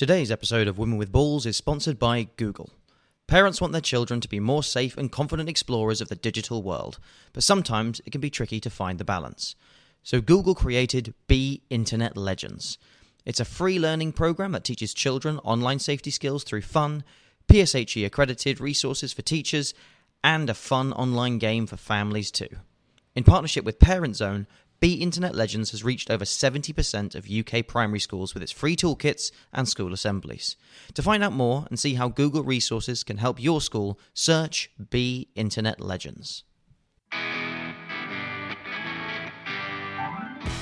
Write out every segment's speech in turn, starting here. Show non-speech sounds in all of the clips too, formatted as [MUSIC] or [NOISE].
Today's episode of Women with Balls is sponsored by Google. Parents want their children to be more safe and confident explorers of the digital world, but sometimes it can be tricky to find the balance. So Google created Be Internet Legends. It's a free learning program that teaches children online safety skills through fun, PSHE accredited resources for teachers, and a fun online game for families too. In partnership with Parent Zone, Be Internet Legends has reached over 70% of UK primary schools with its free toolkits and school assemblies. To find out more and see how Google resources can help your school, search Be Internet Legends.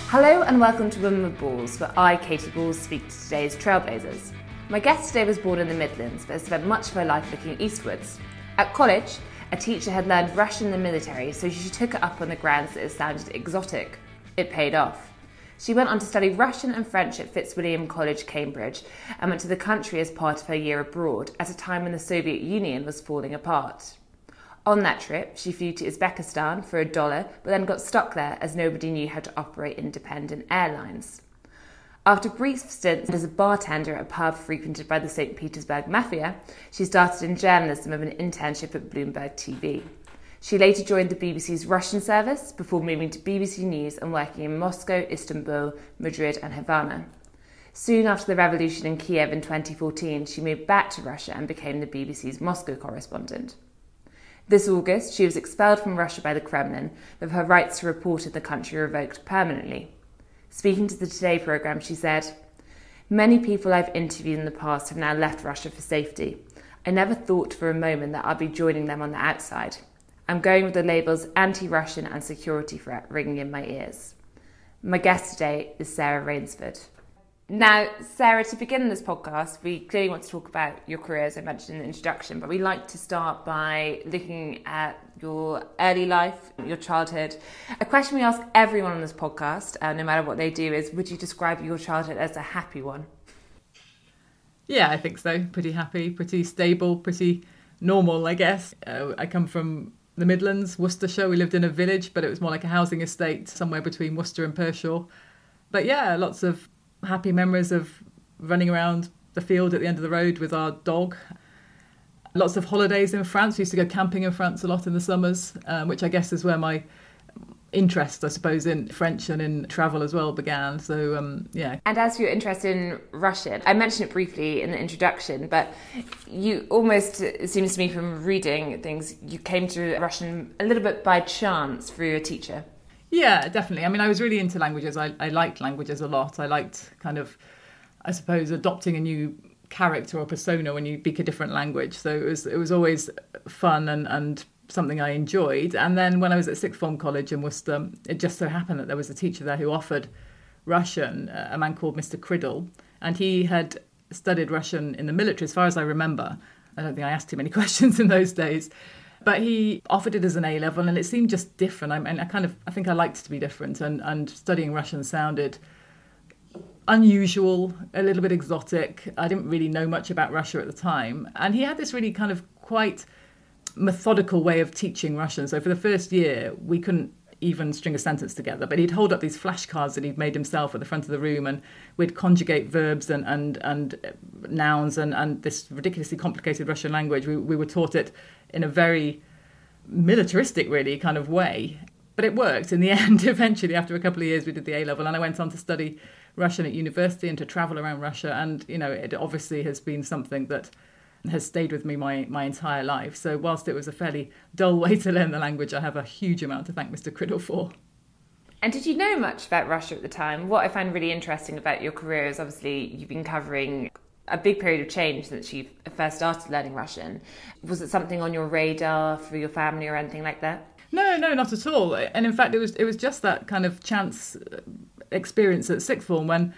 Hello and welcome to Women with Balls, where I, Katie Balls, speak to today's trailblazers. My guest today was born in the Midlands, but has spent much of her life looking eastwards. At college, a teacher had learned Russian in the military, so she took it up on the grounds that it sounded exotic. It paid off. She went on to study Russian and French at Fitzwilliam College, Cambridge, and went to the country as part of her year abroad at a time when the Soviet Union was falling apart. On that trip, she flew to Uzbekistan for a dollar, but then got stuck there as nobody knew how to operate independent airlines. After brief stints as a bartender at a pub frequented by the St. Petersburg Mafia, she started in journalism with an internship at Bloomberg TV. She later joined the BBC's Russian service before moving to BBC News and working in Moscow, Istanbul, Madrid, and Havana. Soon after the revolution in Kiev in 2014, she moved back to Russia and became the BBC's Moscow correspondent. This August, she was expelled from Russia by the Kremlin, with her rights to report in the country revoked permanently. Speaking to the Today programme, she said, Many people I've interviewed in the past have now left Russia for safety. I never thought for a moment that I'd be joining them on the outside. I'm going with the labels anti Russian and security threat ringing in my ears. My guest today is Sarah Rainsford. Now, Sarah, to begin this podcast, we clearly want to talk about your career, as I mentioned in the introduction, but we like to start by looking at your early life, your childhood. A question we ask everyone on this podcast, uh, no matter what they do, is would you describe your childhood as a happy one? Yeah, I think so. Pretty happy, pretty stable, pretty normal, I guess. Uh, I come from the Midlands, Worcestershire. We lived in a village, but it was more like a housing estate somewhere between Worcester and Pershore. But yeah, lots of happy memories of running around the field at the end of the road with our dog. Lots of holidays in France. We used to go camping in France a lot in the summers, um, which I guess is where my interest, I suppose, in French and in travel as well began. So, um, yeah. And as for your interest in Russian, I mentioned it briefly in the introduction, but you almost, it seems to me from reading things, you came to Russian a little bit by chance through a teacher. Yeah, definitely. I mean, I was really into languages. I, I liked languages a lot. I liked kind of, I suppose, adopting a new character or persona when you speak a different language. So it was it was always fun and and something I enjoyed. And then when I was at sixth form college in Worcester, it just so happened that there was a teacher there who offered Russian, uh, a man called Mr. Criddle, and he had studied Russian in the military, as far as I remember. I don't think I asked too many [LAUGHS] questions in those days. But he offered it as an A level, and it seemed just different. I mean, I kind of, I think I liked to be different, and and studying Russian sounded unusual, a little bit exotic. I didn't really know much about Russia at the time, and he had this really kind of quite methodical way of teaching Russian. So for the first year, we couldn't even string a sentence together. But he'd hold up these flashcards that he'd made himself at the front of the room, and we'd conjugate verbs and and and nouns and and this ridiculously complicated Russian language. We we were taught it in a very militaristic, really kind of way. But it worked in the [LAUGHS] end. Eventually, after a couple of years, we did the A level, and I went on to study Russian at university and to travel around Russia. And you know, it obviously has been something that has stayed with me my, my entire life. So whilst it was a fairly dull way to learn the language, I have a huge amount to thank Mr. Criddle for. And did you know much about Russia at the time? What I find really interesting about your career is obviously you've been covering a big period of change since you first started learning Russian. Was it something on your radar for your family or anything like that? No, no, not at all. And in fact, it was it was just that kind of chance uh, experience at sixth form when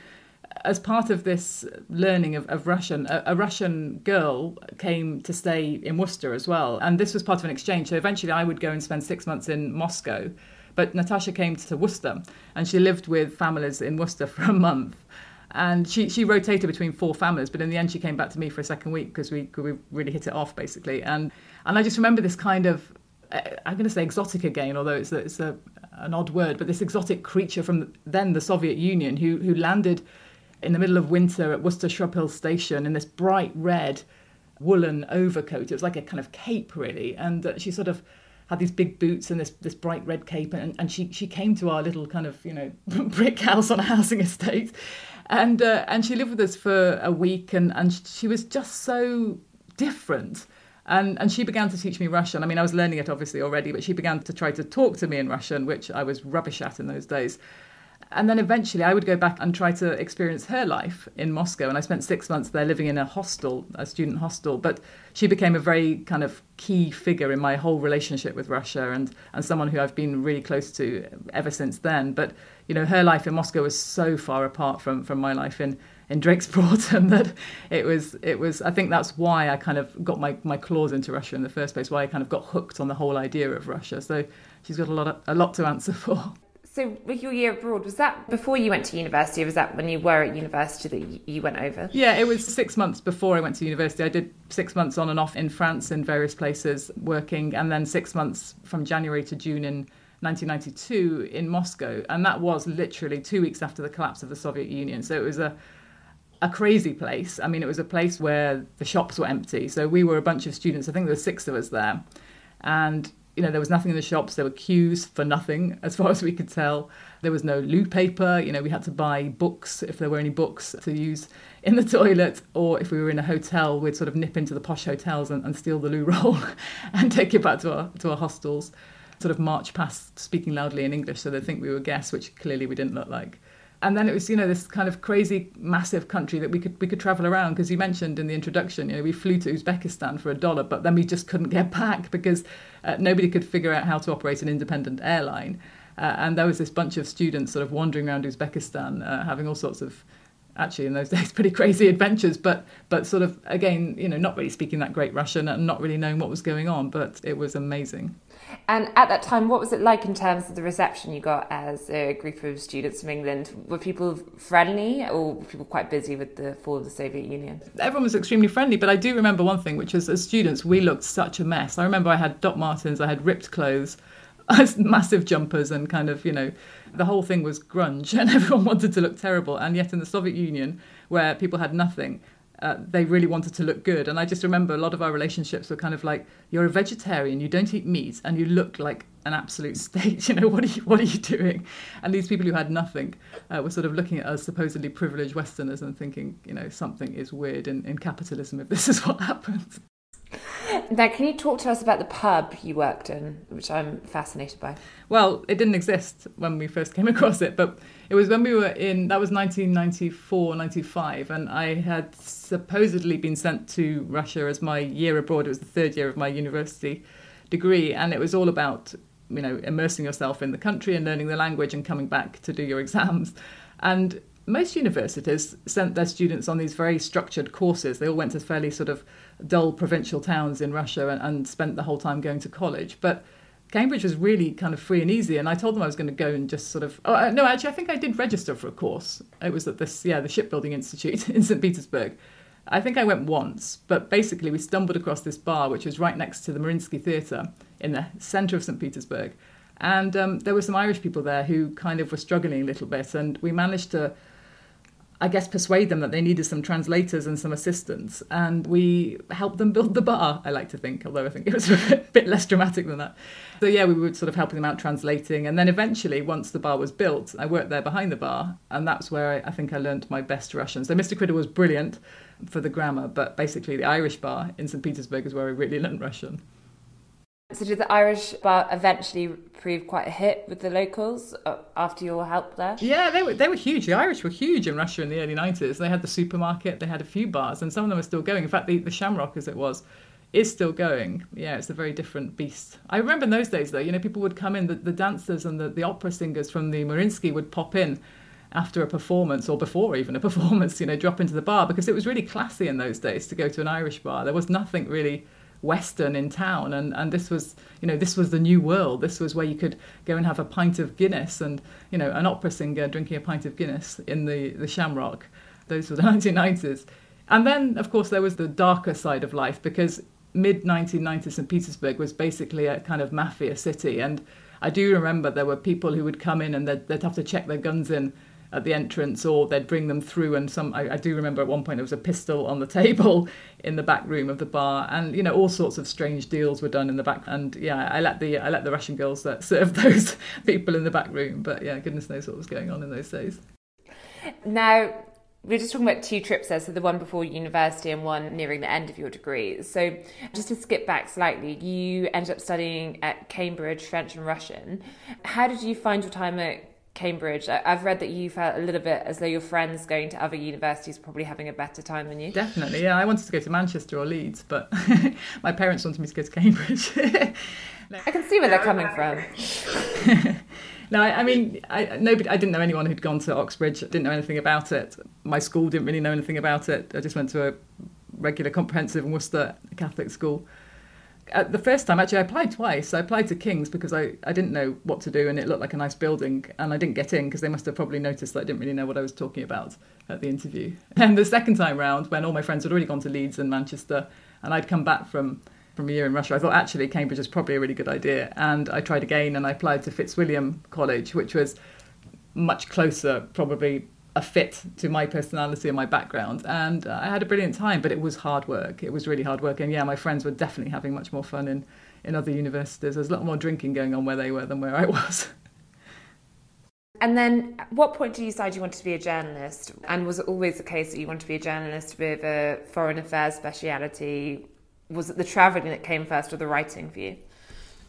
as part of this learning of, of Russian, a, a, Russian girl came to stay in Worcester as well. And this was part of an exchange. So eventually I would go and spend six months in Moscow. But Natasha came to Worcester and she lived with families in Worcester [LAUGHS] for a month. And she, she rotated between four families, but in the end she came back to me for a second week because we, we really hit it off basically. And, and I just remember this kind of, uh, I'm going to say exotic again, although it's, a, it's a, an odd word, but this exotic creature from then the Soviet Union who, who landed in the middle of winter at Worcester Shrub Hill Station in this bright red woolen overcoat. It was like a kind of cape, really. And uh, she sort of had these big boots and this this bright red cape, and, and she she came to our little kind of you know [LAUGHS] brick house on a housing [LAUGHS] estate, and uh, and she lived with us for a week, and and she was just so different. And, and she began to teach me Russian. I mean, I was learning it obviously already, but she began to try to talk to me in Russian, which I was rubbish at in those days. And then eventually I would go back and try to experience her life in Moscow. And I spent six months there living in a hostel, a student hostel. But she became a very kind of key figure in my whole relationship with Russia and, and someone who I've been really close to ever since then. But, you know, her life in Moscow was so far apart from, from my life in, in Drakes Broughton that it was, it was, I think that's why I kind of got my, my claws into Russia in the first place, why I kind of got hooked on the whole idea of Russia. So she's got a lot, of, a lot to answer [LAUGHS] for. So, with your year abroad, was that before you went to university, or was that when you were at university that you went over? Yeah, it was six months before I went to university. I did six months on and off in France in various places working, and then six months from January to June in 1992 in Moscow. And that was literally two weeks after the collapse of the Soviet Union. So, it was a a crazy place. I mean, it was a place where the shops were empty. So we were a bunch of students. I think there were six of us there, and you know, there was nothing in the shops. There were queues for nothing, [LAUGHS] as far as we could tell. There was no loo paper. You know, we had to buy books if there were any books to use in the [LAUGHS] toilet, or if we were in a hotel, we'd sort of nip into the posh hotels and, and steal the loo roll [LAUGHS] and take it back to our to our hostels. Sort of march past speaking loudly in English so they'd think we were guests, which clearly we didn't look like and then it was you know this kind of crazy massive country that we could we could travel around because you mentioned in the introduction you know we flew to Uzbekistan for a dollar but then we just couldn't get back because uh, nobody could figure out how to operate an independent airline. Uh, and there was this bunch of students sort of wandering around Uzbekistan uh, having all sorts of actually in those [LAUGHS] days pretty crazy adventures but but sort of again you know not really speaking that great Russian and not really knowing what was going on but it was amazing and at that time, what was it like in terms of the reception you got as a group of students from England? Were people friendly or were people quite busy with the fall of the Soviet Union? Everyone was extremely friendly, but I do remember one thing, which was as students, we looked such a mess. I remember I had Doc Martens, I had ripped clothes, [LAUGHS] massive jumpers, and kind of, you know, the whole thing was grunge, [LAUGHS] and everyone wanted to look terrible. And yet in the Soviet Union, where people had nothing, uh, they really wanted to look good. And I just remember a lot of our relationships were kind of like, you're a vegetarian, you don't eat meat, and you look like an absolute [LAUGHS] state. You know, what are you, what are you doing? And these people who had nothing uh, were sort of looking at us supposedly privileged Westerners and thinking, you know, something is weird in, in capitalism if this is what [LAUGHS] happens. Now, can you talk to us about the pub you worked in, which I'm fascinated by? Well, it didn't exist when we first came [LAUGHS] across it, but it was when we were in, that was 1994, 95, and I had supposedly been sent to Russia as my year abroad. It was the third year of my university degree, and it was all about, you know, immersing yourself in the country and learning the language and coming back to do your [LAUGHS] exams. And most universities sent their students on these very structured courses. They all went to fairly sort of dull provincial towns in Russia and, and spent the whole time going to college. But Cambridge was really kind of free and easy, and I told them I was going to go and just sort of. Oh uh, no, actually, I think I did register for a course. It was at this, yeah, the Shipbuilding Institute [LAUGHS] in St Petersburg. I think I went once, but basically we stumbled across this bar which was right next to the Mariinsky Theatre in the centre of St Petersburg, and um, there were some Irish people there who kind of were struggling a little bit, and we managed to I guess, persuade them that they needed some translators and some assistants. And we helped them build the bar, I like to think, although I think it was [LAUGHS] a bit less dramatic than that. So, yeah, we were sort of helping them out translating. And then eventually, once the bar was built, I worked there behind the bar. And that's where I, I think I learned my best Russian. So, Mr. Criddle was brilliant for the grammar, but basically, the Irish bar in St. Petersburg is where I really learned Russian. So did the Irish bar eventually prove quite a hit with the locals uh, after your help there? Yeah, they were they were huge. The Irish were huge in Russia in the early nineties. They had the supermarket, they had a few bars, and some of them are still going. In fact, the, the Shamrock, as it was, is still going. Yeah, it's a very different beast. I remember in those days, though, you know, people would come in, the, the dancers and the, the opera singers from the Mariinsky would pop in after a performance or before even a [LAUGHS] performance, you know, drop into the bar because it was really classy in those days to go to an Irish bar. There was nothing really western in town and and this was you know this was the new world. This was where you could go and have a pint of guinness and you know an opera singer drinking a pint of guinness in the the shamrock. Those were the [LAUGHS] 1990s and then of course there was the darker side of life because mid 1990s st petersburg was basically a kind of mafia city. And i do remember there were people who would come in and they'd, they'd have to check their guns in at the entrance, or they'd bring them through. And some, I, I, do remember at one point there was a pistol on the [LAUGHS] table in the back room of the bar, and you know all sorts of strange deals were done in the back. And yeah, I let the I let the Russian girls that [LAUGHS] served those people in the back room. But yeah, goodness knows what was going on in those days. Now, we are just talking about two trips there, so the one before university and one nearing the end of your degree. So, just to skip back slightly, you ended up studying at Cambridge French and Russian. How did you find your time at Cambridge? I've read that you felt a little bit as though your friends going to other universities probably having a better time than you. Definitely, yeah. I wanted to go to Manchester or Leeds, but [LAUGHS] my parents wanted me to go to Cambridge. [LAUGHS] I can see where they're coming from. [LAUGHS] No, I, I mean, I, nobody. I didn't know anyone who'd gone to Oxbridge. Didn't know anything about it. My school didn't really know anything about it. I just went to a regular comprehensive in Worcester Catholic school. The first time, actually, I applied twice. I applied to King's because I, I didn't know what to do and it looked like a nice building, and I didn't get in because they must have probably noticed that I didn't really know what I was talking about at the interview. [LAUGHS] And the second time round, when all my friends had already gone to Leeds and Manchester, and I'd come back from from a year in Russia, I thought actually Cambridge is probably a really good idea. And I tried again and I applied to Fitzwilliam College, which was much closer, probably a fit to my personality and my background. And uh, I had a brilliant time, but it was hard work. It was really hard work. And yeah, my friends were definitely having much more fun in, in other universities. There's a lot more drinking going on where they were than where I was. [LAUGHS] And then, at what point did you decide you wanted to be a journalist? And was it always the case that you wanted to be a journalist with a foreign affairs speciality? was it the travelling that came first or the writing for you?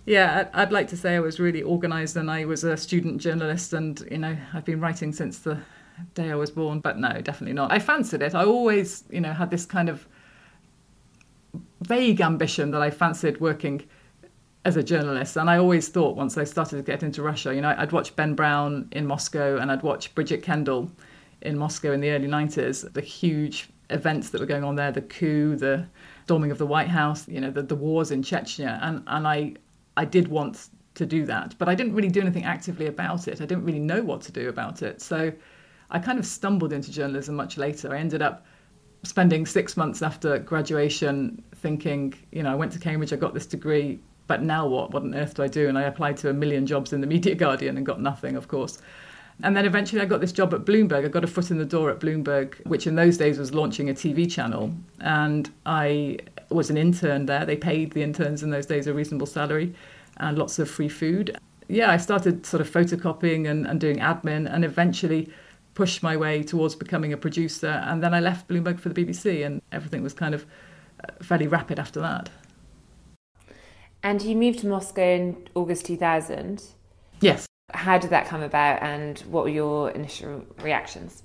Yeah, I'd like to say I was really organised and I was a student journalist and, you know, I've been writing since the day I was born, but no, definitely not. I fancied it. I always, you know, had this kind of vague ambition that I fancied working as a journalist. And I always thought once I started to get into Russia, you know, I'd watch Ben Brown in Moscow and I'd watch Bridget Kendall in Moscow in the early 90s, the huge events that were going on there, the coup, the storming of the White House, you know, the, the wars in Chechnya, and and I I did want to do that, but I didn't really do anything actively about it. I didn't really know what to do about it, so I kind of stumbled into journalism much later. I ended up spending six months after graduation thinking, you know, I went to Cambridge, I got this degree, but now what? What on earth do I do? And I applied to a million jobs in the Media Guardian and got nothing, of course. And then eventually I got this job at Bloomberg. I got a foot in the door at Bloomberg, which in those days was launching a TV channel. And I was an intern there. They paid the interns in those days a reasonable salary and lots of free food. Yeah, I started sort of photocopying and, and doing admin and eventually pushed my way towards becoming a producer. And then I left Bloomberg for the BBC and everything was kind of uh, fairly rapid after that. And you moved to Moscow in August 2000? Yes. How did that come about, and what were your initial reactions?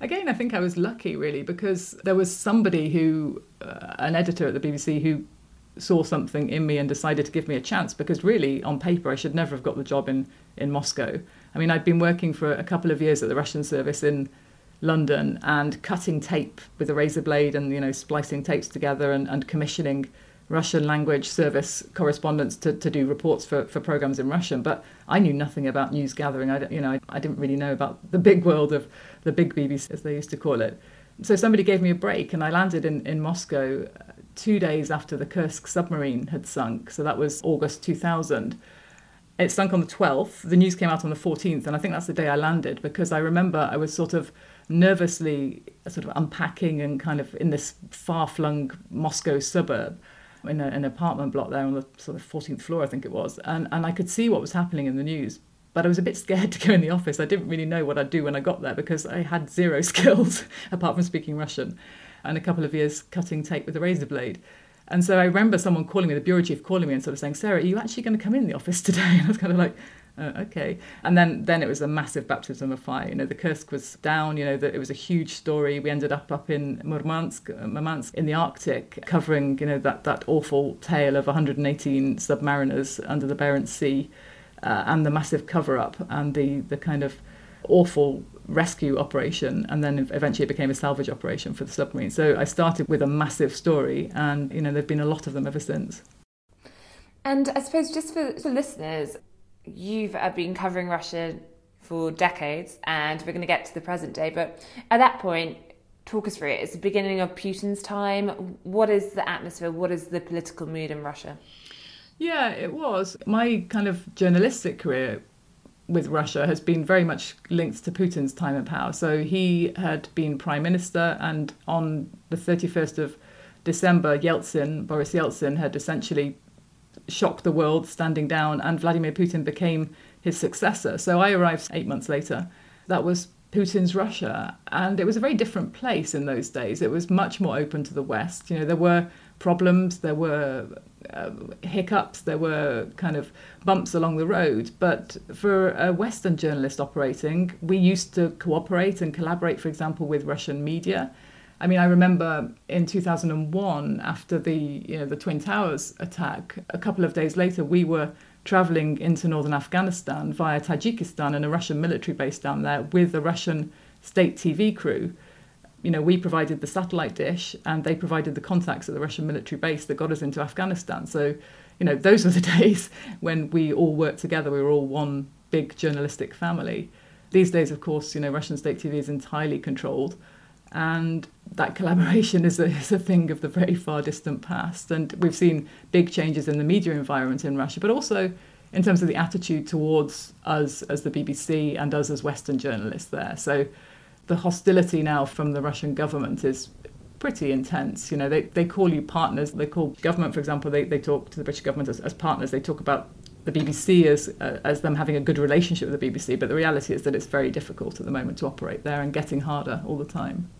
Again, I think I was lucky really because there was somebody who, uh, an editor at the BBC, who saw something in me and decided to give me a chance because really on paper I should never have got the job in, in Moscow. I mean, I'd been working for a couple of years at the Russian service in London and cutting tape with a razor blade and, you know, splicing tapes together and, and commissioning Russian language service correspondents to, to do reports for, for programs in Russian, but I knew nothing about news gathering. I, you know, I, I didn't really know about the big world of the big BBC, as they used to call it. So somebody gave me a break, and I landed in, in Moscow uh, two days after the Kursk submarine had sunk. So that was August 2000. It sunk on the 12th. The news came out on the 14th, and I think that's the day I landed because I remember I was sort of nervously sort of unpacking and kind of in this far flung Moscow suburb in a, an apartment block there on the sort of 14th floor, I think it was, and, and I could see what was happening in the news. But I was a bit scared [LAUGHS] to go in the office. I didn't really know what I'd do when I got there because I had zero [LAUGHS] skills apart from speaking Russian and a couple of years cutting tape with a razor blade. And so I remember someone calling me, the bureau chief calling me and sort of saying, Sarah, are you actually going to come in the office [LAUGHS] today? And I was kind of like, uh, okay. And then, then it was a massive baptism of fire. You know, the Kursk was down. You know, that it was a huge story. We ended up up in Murmansk, uh, Murmansk in the Arctic, covering you know that that awful tale of 118 submariners under the Barents Sea, uh, and the massive cover-up and the the kind of awful rescue operation and then eventually it became a salvage operation for the submarine so i started with a massive story and you know there've been a lot of them ever since and i suppose just for, for listeners you've uh, been covering Russia for decades, and we're going to get to the present day. But at that point, talk us through it. It's the beginning of Putin's time. What is the atmosphere? What is the political mood in Russia? Yeah, it was. My kind of journalistic career with Russia has been very much linked to Putin's time in power. So he had been prime minister, and on the 31st of December, Yeltsin, Boris Yeltsin, had essentially shocked the world, standing down, and Vladimir Putin became his successor. So I arrived eight months later. That was Putin's Russia, and it was a very different place in those days. It was much more open to the West. You know, there were problems, there were uh, hiccups, there were kind of bumps along the road. But for a Western journalist operating, we used to cooperate and collaborate, for example, with Russian media. I mean, I remember in 2001, after the you know the Twin Towers attack, a couple of days later, we were traveling into northern Afghanistan via Tajikistan and a Russian military base down there with a Russian state TV crew you know, we provided the satellite dish and they provided the contacts at the Russian military base that got us into Afghanistan. So, you know, those were the [LAUGHS] days when we all worked together. We were all one big journalistic family. These days, of course, you know, Russian state TV is entirely controlled. And that collaboration is a, is a thing of the very far distant past. And we've seen big changes in the media environment in Russia, but also in terms of the attitude towards us as the BBC and us as Western journalists there. So, the hostility now from the Russian government is pretty intense. You know, they, they call you partners. They call government, for example, they, they talk to the British government as, as partners. They talk about the BBC as, uh, as them having a good relationship with the BBC. But the reality is that it's very difficult at the moment to operate there and getting harder all the time.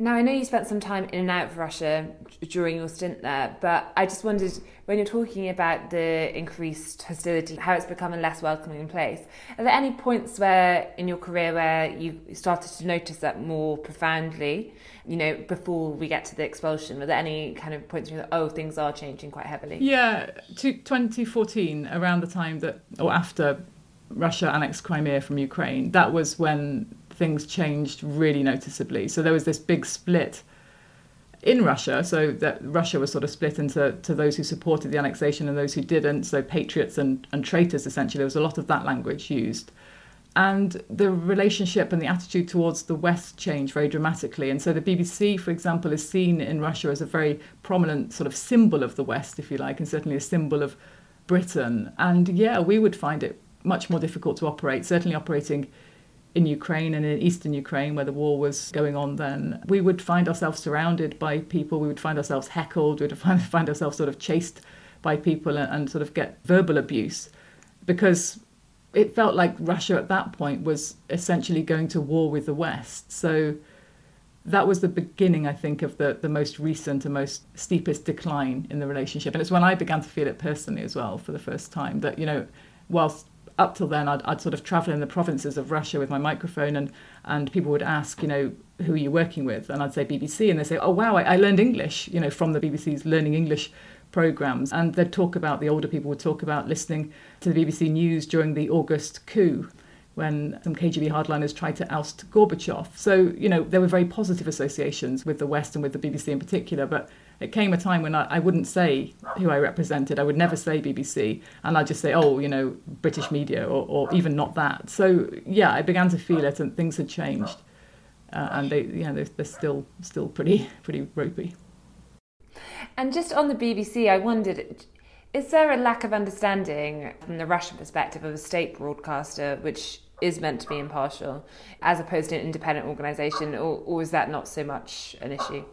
Now, I know you spent some time in and out of Russia during your stint there, but I just wondered when you're talking about the increased hostility, how it's become a less welcoming place, are there any points where in your career where you started to notice that more profoundly, you know, before we get to the expulsion? Were there any kind of points where, oh, things are changing quite heavily? Yeah, to 2014, around the time that, or after Russia annexed Crimea from Ukraine, that was when things changed really noticeably. So there was this big split in Russia, so that Russia was sort of split into to those who supported the annexation and those who didn't, so patriots and, and traitors essentially. There was a lot of that language used. And the relationship and the attitude towards the West changed very dramatically. And so the BBC, for example, is seen in Russia as a very prominent sort of symbol of the West, if you like, and certainly a symbol of Britain. And yeah, we would find it much more difficult to operate, certainly operating in Ukraine and in eastern Ukraine, where the war was going on then, we would find ourselves surrounded by people. We would find ourselves heckled. We would [LAUGHS] find, find ourselves sort of chased by people and, and sort of get verbal abuse because it felt like Russia at that point was essentially going to war with the West. So that was the beginning, I think, of the, the most recent and most steepest decline in the relationship. And it's when I began to feel it personally as well for the first time that, you know, whilst up till then, I'd, I'd sort of travel in the provinces of Russia with my microphone, and, and people would ask, you know, who are you working with? And I'd say BBC, and they'd say, oh, wow, I, I learned English, you know, from the BBC's Learning English programs. And they'd talk about, the older people would talk about listening to the BBC News during the August coup when some KGB hardliners tried to oust Gorbachev. So, you know, there were very positive associations with the West and with the BBC in particular, but it came a time when I, I wouldn't say who I represented. I would never say BBC, and I'd just say, oh, you know, British media, or, or even not that. So yeah, I began to feel it, and things had changed, uh, and they, you know, they're, they're still still pretty [LAUGHS] pretty ropey. And just on the BBC, I wondered. Is there a lack of understanding from the Russian perspective of a state broadcaster, which is meant to be impartial, as opposed to an independent organisation, or, or is that not so much an issue?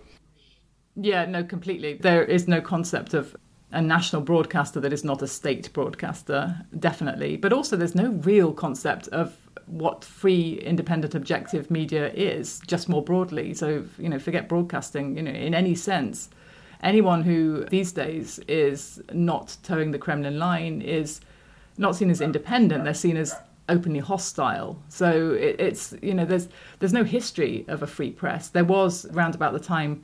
Yeah, no, completely. There is no concept of a national broadcaster that is not a state broadcaster, definitely. But also, there's no real concept of what free, independent, objective media is, just more broadly. So, you know, forget broadcasting, you know, in any sense. Anyone who these days is not toeing the Kremlin line is not seen as independent, they're seen as openly hostile. So it, it's, you know, there's, there's no history of a free press. There was around about the time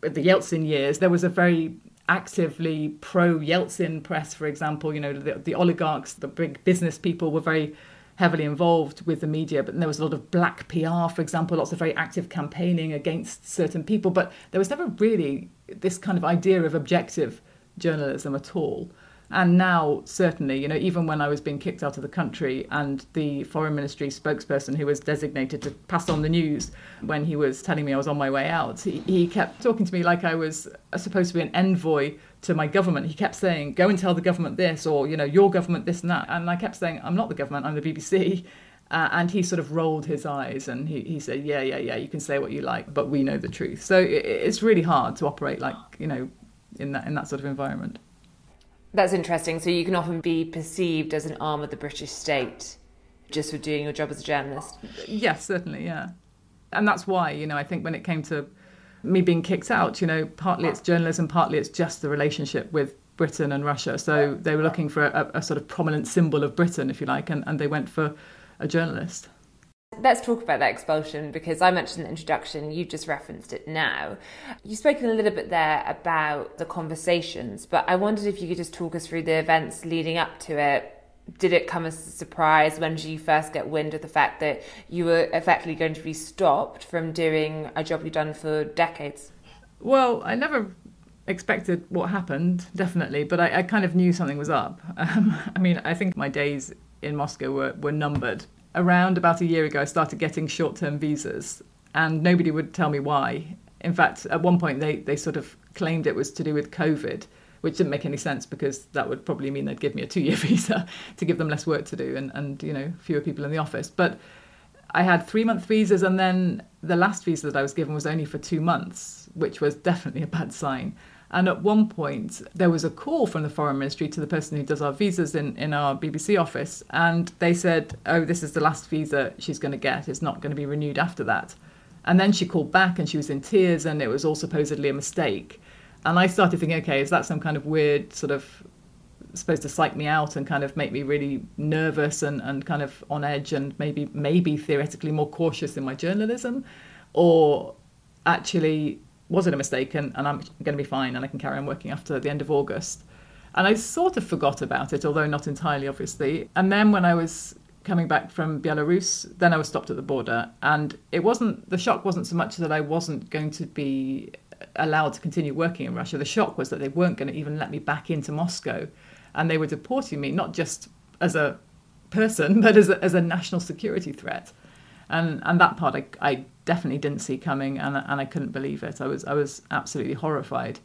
the Yeltsin years, there was a very actively pro Yeltsin press, for example. You know, the, the, oligarchs, the big business people were very heavily involved with the media, but there was a lot of black PR, for example, lots of very active campaigning against certain people. But there was never really this kind of idea of objective journalism at all. And now, certainly, you know, even when I was being kicked out of the country and the foreign ministry spokesperson who was designated to pass on the news when he was telling me I was on my way out, he, he kept talking to me like I was supposed to be an envoy to my government. He kept saying, go and tell the government this, or, you know, your government this and that. And I kept saying, I'm not the government, I'm the BBC. Uh, and he sort of rolled his eyes and he, he said, Yeah, yeah, yeah, you can say what you like, but we know the truth. So it, it's really hard to operate like, you know, in that, in that sort of environment. That's interesting. So you can often be perceived as an arm of the British state just for doing your job as a journalist. Yes, certainly, yeah. And that's why, you know, I think when it came to me being kicked out, you know, partly it's journalism, partly it's just the relationship with Britain and Russia. So they were looking for a, a sort of prominent symbol of Britain, if you like, and, and they went for a journalist. Let's talk about that expulsion because I mentioned the introduction, you just referenced it now. You've spoken a little bit there about the conversations, but I wondered if you could just talk us through the events leading up to it. Did it come as a surprise? When did you first get wind of the fact that you were effectively going to be stopped from doing a job you've done for decades? Well, I never expected what happened, definitely, but I, I kind of knew something was up. Um, [LAUGHS] I mean, I think my days in Moscow were, were numbered around about a year ago, I started getting short term visas, and nobody would tell me why. In fact, at one point, they, they sort of claimed it was to do with COVID, which didn't make any sense because that would probably mean they'd give me a two year [LAUGHS] visa to give them less work to do and, and you know fewer people in the office. But I had three month visas, and then the last visa that I was given was only for two months, which was definitely a bad sign. And at one point, there was a call from the Foreign Ministry to the person who does our visas in, in our BBC office. And they said, Oh, this is the last visa she's going to get. It's not going to be renewed after that. And then she called back and she was in tears, and it was all supposedly a mistake. And I started thinking, okay, is that some kind of weird sort of supposed to psych me out and kind of make me really nervous and, and kind of on edge and maybe maybe theoretically more cautious in my journalism? Or actually was it a mistake and, and I'm going to be fine and I can carry on working after the end of August. And I sort of forgot about it, although not entirely, obviously. And then when I was coming back from Belarus, then I was stopped at the border. And it wasn't, the shock wasn't so much that I wasn't going to be allowed to continue working in Russia. The shock was that they weren't going to even let me back into Moscow. And they were deporting me, not just as a person, [LAUGHS] but as a, as a national security threat and and that part I, I definitely didn't see coming, and and I couldn't believe it. I was I was absolutely horrified.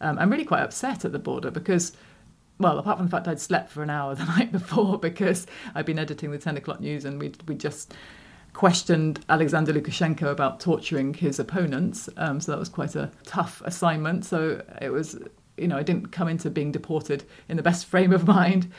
Um, I'm really quite upset at the border because. Well, apart from the fact I'd slept for an hour [LAUGHS] the night before because I'd been editing the 10 o'clock news and we'd, we just questioned Alexander Lukashenko about torturing his opponents. Um, so that was quite a tough assignment. So it was, you know, I didn't come into being deported in the best [LAUGHS] frame of mind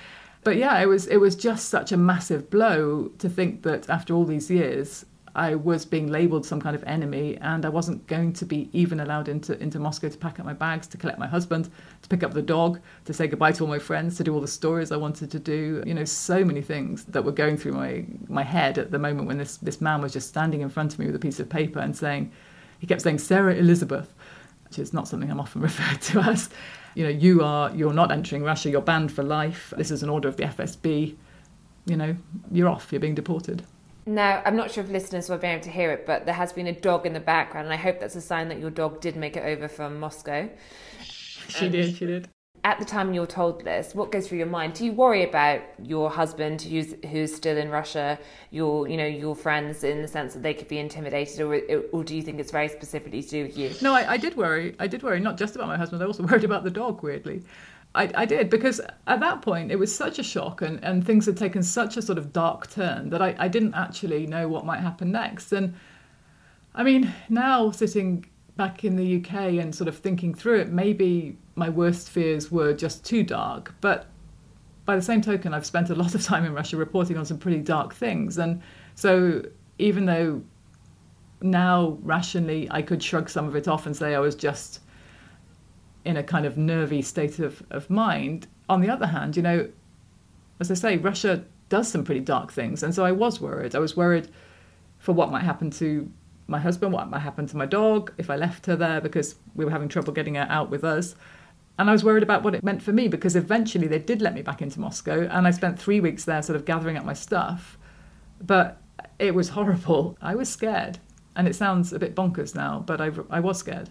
but yeah, it was it was just such a massive blow to think that after all these years, I was being labelled some kind of enemy, and I wasn't going to be even allowed into into Moscow to pack up my bags, to collect my husband, to pick up the dog, to say goodbye to all my friends, to do all the stories I wanted to do. You know, so many things that were going through my my head at the moment when this this man was just standing in front of me with a piece of paper and saying, he kept saying Sarah Elizabeth, which is not something I'm often [LAUGHS] referred to as you know, you are you're not entering Russia, you're banned for life. This is an order of the FSB. You know, you're off, you're being deported. Now, I'm not sure if listeners will be able to hear it, but there has been a dog in the background, and I hope that's a sign that your dog did make it over from Moscow. She um, did, she did at the time you're told this, what goes through your mind? Do you worry about your husband who's who's still in Russia, your you know your friends in the sense that they could be intimidated, or or do you think it's very specifically to do with you? No, I, I did worry. I did worry not just about my husband. I also [LAUGHS] worried about the dog. Weirdly, I, I did because at that point it was such a shock and, and things had taken such a sort of dark turn that I, I didn't actually know what might happen next. And I mean, now sitting back in the UK and sort of thinking through it, maybe my worst fears were just too dark. But by the same token, I've spent a lot of time in Russia reporting on some pretty dark things. And so even though now rationally I could shrug some of it off and say I was just in a kind of nervy state of, of mind, on the other hand, you know, as I say, Russia does some pretty dark things. And so I was worried. I was worried for what might happen to my husband, what might happen to my dog if I left her there because we were having trouble getting her out with us. And I was worried about what it meant for me because eventually they did let me back into Moscow and I spent three weeks there sort of gathering up my stuff. But it was horrible. I was scared. And it sounds a bit bonkers now, but I, I was scared.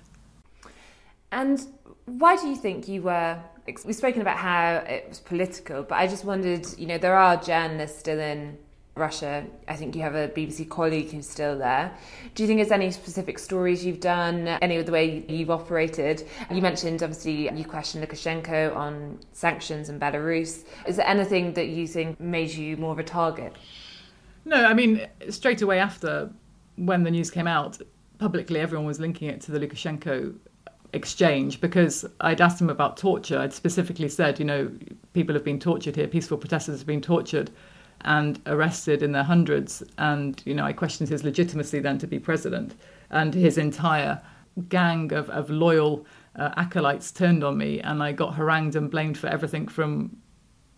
And why do you think you were we've spoken about how it was political, but I just wondered, you know, there are journalists still in Russia. I think you have a BBC colleague who's still there. Do you think there's any specific stories you've done, any of the way you've operated? You mentioned, obviously, you questioned Lukashenko on sanctions in Belarus. Is there anything that you think made you more of a target? No, I mean, straight away after when the news came out, publicly everyone was linking it to the Lukashenko exchange because I'd asked him about torture. I'd specifically said, you know, people have been tortured here, peaceful protesters have been tortured and arrested in their hundreds. And, you know, I questioned his legitimacy then to be president. And his entire gang of, of loyal uh, acolytes turned on me, and I got harangued and blamed for everything from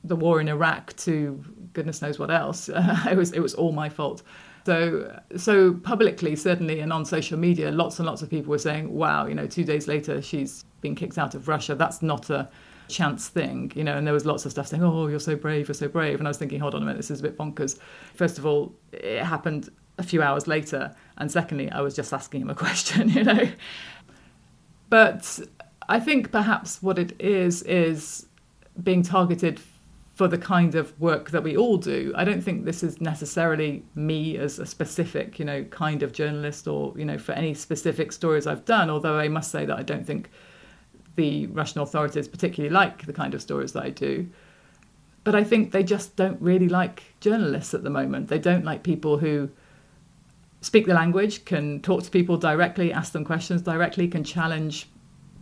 the war in Iraq to goodness knows what else. [LAUGHS] it was it was all my fault. So so publicly, certainly, and on social media, lots and lots of people were saying, "Wow, you know, two days later, she's been kicked out of Russia. That's not a chance thing, you know, and there was lots of stuff saying, oh, you're so brave, you're so brave. And I was thinking, hold on a minute, this is a bit bonkers. First of all, it happened a few hours later. And secondly, I was just asking him a [LAUGHS] question, you know. But I think perhaps what it is, is being targeted for the kind of work that we all do. I don't think this is necessarily me as a specific, you know, kind of journalist or, you know, for any specific stories I've done, although I must say that I don't think the Russian authorities particularly like the kind of stories that I do. But I think they just don't really like journalists at the moment. They don't like people who speak the language, can talk to people directly, ask them questions directly, can challenge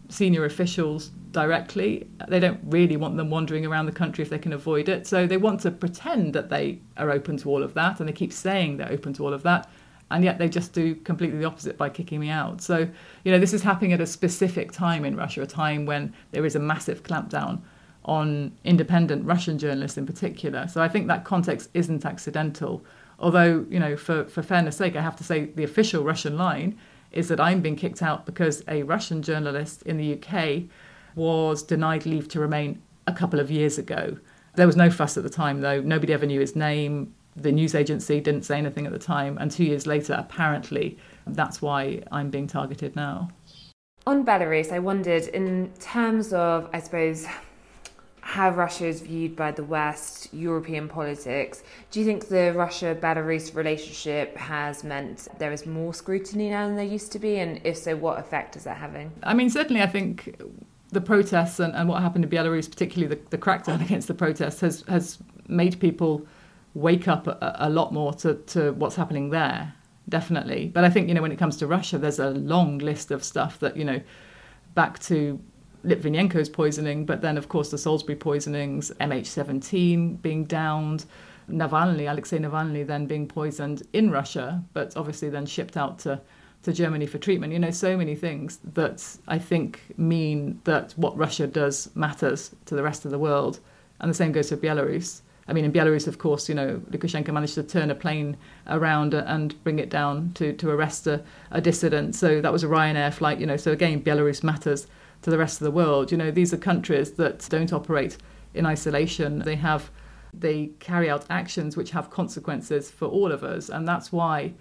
senior officials directly. They don't really want them wandering around the country if they can avoid it. So they want to pretend that they are open to all of that, and they keep saying they're open to all of that and yet they just do completely the opposite by kicking me out. So, you know, this is happening at a specific time in Russia, a time when there is a massive clampdown on independent Russian journalists in particular. So I think that context isn't accidental. Although, you know, for, for fairness sake, I have to say the official Russian line is that I'm being kicked out because a Russian journalist in the UK was denied leave to remain a couple of years ago. There was no fuss at the time, though. Nobody ever knew his name the news agency didn't say anything at the time, and two years later, apparently, that's why I'm being targeted now. On Belarus, I wondered in terms of, I suppose, how Russia is viewed by the West, European politics. Do you think the Russia Belarus relationship has meant there is more scrutiny now than there used to be? And if so, what effect is that having? I mean, certainly, I think the protests and, and what happened in Belarus, particularly the, the crackdown [LAUGHS] against the protests, has, has made people wake up a, a lot more to, to what's happening there, definitely. But I think, you know, when it comes to Russia, there's a long list of stuff that, you know, back to Litvinenko's poisoning, but then, of course, the Salisbury poisonings, MH17 being downed, Navalny, Alexei Navalny, then being poisoned in Russia, but obviously then shipped out to, to Germany for treatment. You know, so many things that I think mean that what Russia does matters to the rest of the world. And the same goes for Belarus. I mean, in Belarus, of course, you know, Lukashenko managed to turn a plane around and bring it down to, to arrest a, a dissident. So that was a Ryanair flight, you know. So again, Belarus matters to the rest of the world. You know, these are countries that don't operate in isolation. They have, they carry out actions which have consequences for all of us, and that's why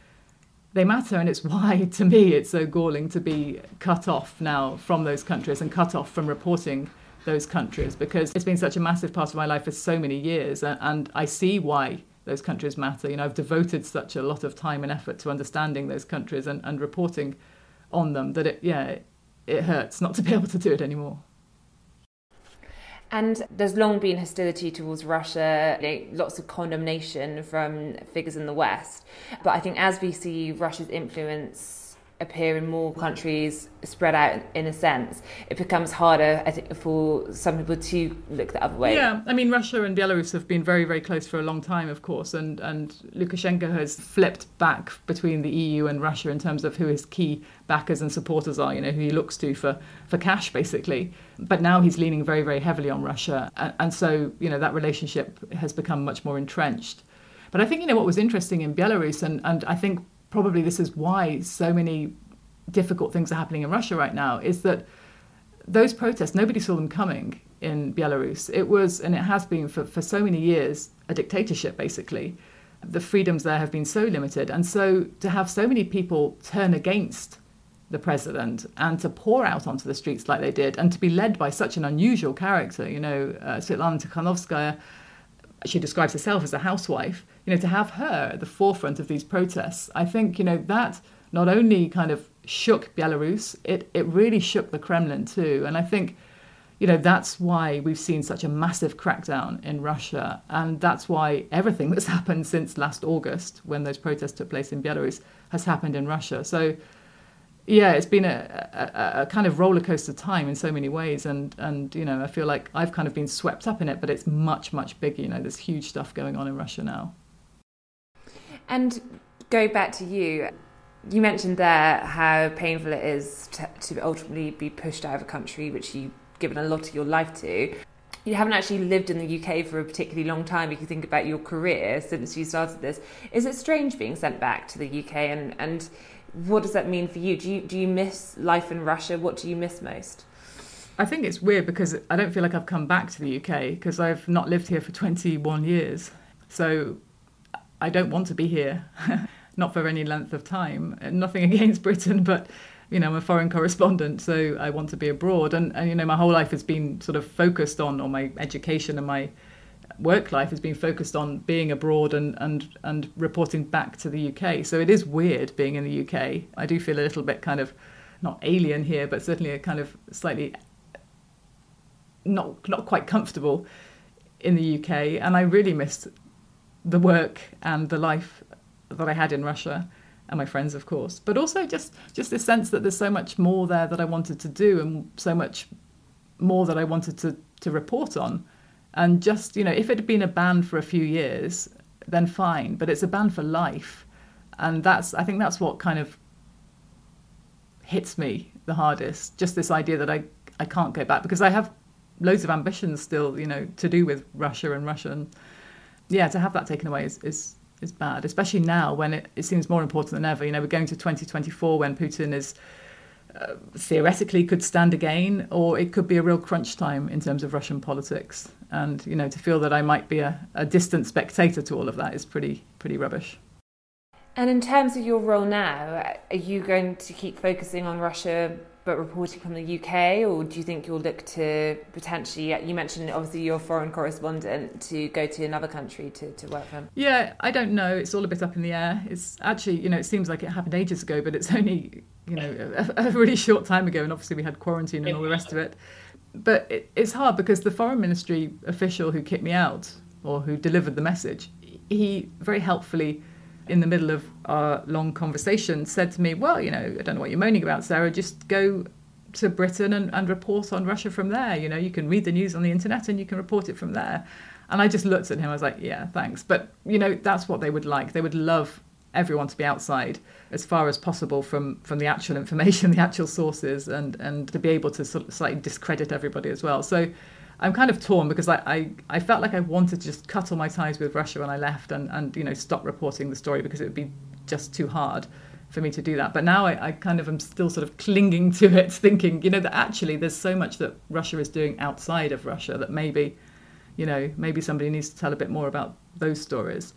they matter. And it's [LAUGHS] why, to me, it's so galling to be cut off now from those countries and cut off from reporting those countries because it's been such a massive part of my life for so many years and I see why those countries matter. You know, I've devoted such a lot of time and effort to understanding those countries and, and reporting on them that it yeah, it, hurts not to be [LAUGHS] able to do it anymore. And there's long been hostility towards Russia, you know, lots of condemnation from figures in the West. But I think as we see Russia's influence appear in more countries spread out in a sense, it becomes harder, I think, for some people to look the other way. Yeah, I mean, Russia and Belarus have been very, very close for a long time, of course, and, and Lukashenko has flipped back between the EU and Russia in terms of who his key backers and supporters are, you know, who he looks to for, for cash, basically. But now he's leaning very, very heavily on Russia. And, and so, you know, that relationship has become much more entrenched. But I think, you know, what was interesting in Belarus, and, and I think probably this is why so many difficult things are happening in Russia right now, is that those protests, nobody saw them coming in Belarus. It was, and it has been for, for so many years, a dictatorship, basically. The freedoms there have been so limited. And so to have so many people turn against the president and to pour out onto the streets like they did and to be led by such an unusual character. You know, uh, Svetlana Tikhanovskaya, she describes herself as a housewife. You know, to have her at the forefront of these protests, I think, you know, that not only kind of shook Belarus, it, it really shook the Kremlin too. And I think, you know, that's why we've seen such a massive crackdown in Russia. And that's why everything that's [LAUGHS] happened since last August, when those protests took place in Belarus, has happened in Russia. So, yeah, it's been a, a, a, kind of roller coaster time in so many ways, and and you know I feel like I've kind of been swept up in it, but it's much much bigger. You know, there's huge stuff going on in Russia now. And go back to you, you mentioned there how painful it is to, to ultimately be pushed out of a country which you've given a lot of your life to. You haven't actually lived in the UK for a particularly long time. If you think about your career since you started this, is it strange being sent back to the UK and and what does that mean for you? Do you do you miss life in Russia? What do you miss most? I think it's weird because I don't feel like I've come back to the UK because I've not lived here for 21 years. So I don't want to be here, [LAUGHS] not for any length of time. Uh, nothing [LAUGHS] against Britain, but you know, I'm a foreign correspondent, so I want to be abroad. And, and you know, my whole life has been sort of focused on, on my education and my work life has been focused on being abroad and, and, and reporting back to the UK. So it is weird being in the UK. I do feel a little bit kind of not alien here, but certainly a kind of slightly not not quite comfortable in the UK. And I really missed the work and the life that I had in Russia and my friends, of course. But also just just this sense that there's so much more there that I wanted to do and so much more that I wanted to to report on and just, you know, if it had been a ban for a few years, then fine, but it's a ban for life. And that's, I think that's what kind of hits me the hardest. Just this idea that I, I can't go back because I have loads of ambitions still, you know, to do with Russia and Russian. Yeah, to have that taken away is, is, is bad, especially now when it, it seems more important than ever. You know, we're going to 2024 when Putin is uh, theoretically could stand again, or it could be a real crunch time in terms of Russian politics. And you know, to feel that I might be a, a distant spectator to all of that is pretty pretty rubbish. And in terms of your role now, are you going to keep focusing on Russia but reporting from the UK, or do you think you'll look to potentially? Uh, you mentioned obviously you're a foreign correspondent to go to another country to, to work from. Yeah, I don't know. It's all a bit up in the air. It's actually, you know, it seems like it happened ages ago, but it's [LAUGHS] only you know a, a really short time ago, and obviously we had quarantine and all the rest of it. But it, it's hard because the foreign ministry official who kicked me out or who delivered the message, he very helpfully in the middle of our long conversation, said to me, Well, you know, I don't know what you're moaning about, Sarah, just go to Britain and, and report on Russia from there. You know, you can read the news on the internet and you can report it from there. And I just looked at him, I was like, Yeah, thanks. But, you know, that's what they would like. They would love everyone to be outside as far as possible from, from the actual information, [LAUGHS] the actual sources, and, and to be able to sort of slightly discredit everybody as well. So I'm kind of torn because I, I, I, felt like I wanted to just cut all my ties with Russia when I left and, and you know stop reporting the story because it would be just too hard for me to do that. But now I, I kind of am still sort of clinging to it, [LAUGHS] thinking, you know, that actually there's so much that Russia is doing outside of Russia that maybe, you know, maybe somebody needs to tell a bit more about those stories.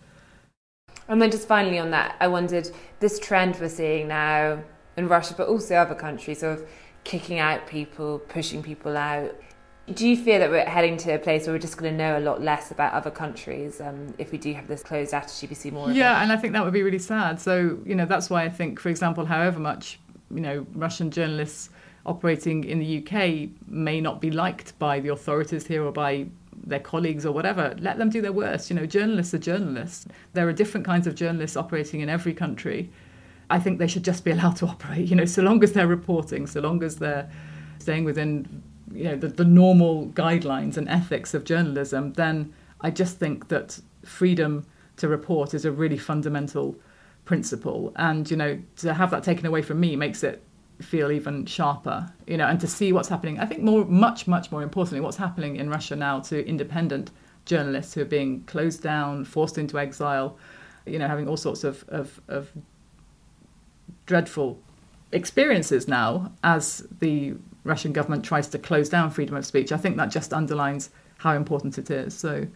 And then just finally on that, I wondered this trend we're seeing now in Russia, but also other countries of kicking out people, pushing people out do you fear that we're heading to a place where we're just going to know a lot less about other countries um, if we do have this closed attitude? We see more. Yeah, and I think that would be really sad. So you know that's why I think, for example, however much you know Russian journalists operating in the UK may not be liked by the authorities here or by their colleagues or whatever, let them do their worst. You know, journalists are journalists. There are different kinds of journalists operating in every country. I think they should just be allowed to operate. You know, so long as they're reporting, so long as they're staying within you know the, the normal guidelines and ethics of journalism, then I just think that freedom to report is a really fundamental principle. And you know to have that taken away from me makes it feel even sharper. You know, and to see what's happening. I think more, much, much more importantly, what's happening in Russia now to independent journalists who are being closed down, forced into exile. You know, having all sorts of, of, of dreadful experiences now as the Russian government tries to close down freedom of speech. I think that just underlines how important it is. So.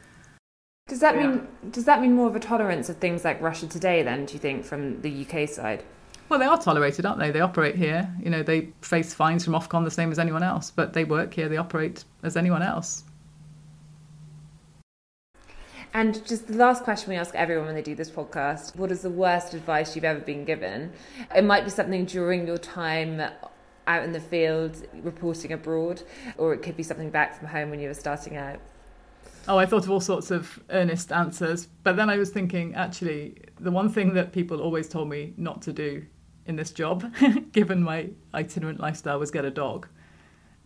Does that yeah. mean does that mean more of a tolerance of things like Russia Today then? Do you think from the UK side? Well, they are tolerated, aren't they? They operate here. You know, they face fines from Ofcom the same as anyone else, but they work here. They operate as anyone else. And just the last question we ask everyone when they do this podcast what is the worst advice you've ever been given? It might be something during your time out in the field reporting abroad, or it could be something back from home when you were starting out. Oh, I thought of all sorts of earnest answers, but then I was thinking actually, the one thing that people always told me not to do in this job, [LAUGHS] given my itinerant lifestyle, was get a dog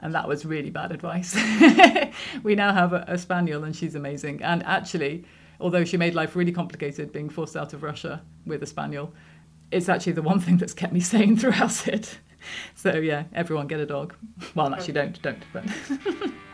and that was really bad advice. [LAUGHS] we now have a, a, spaniel, and she's amazing. And actually, although she made life really complicated being forced out of Russia with a spaniel, it's actually the one thing that's kept me [LAUGHS] sane throughout it. [LAUGHS] So yeah, everyone get a dog. Well, actually, don't, don't. But [LAUGHS]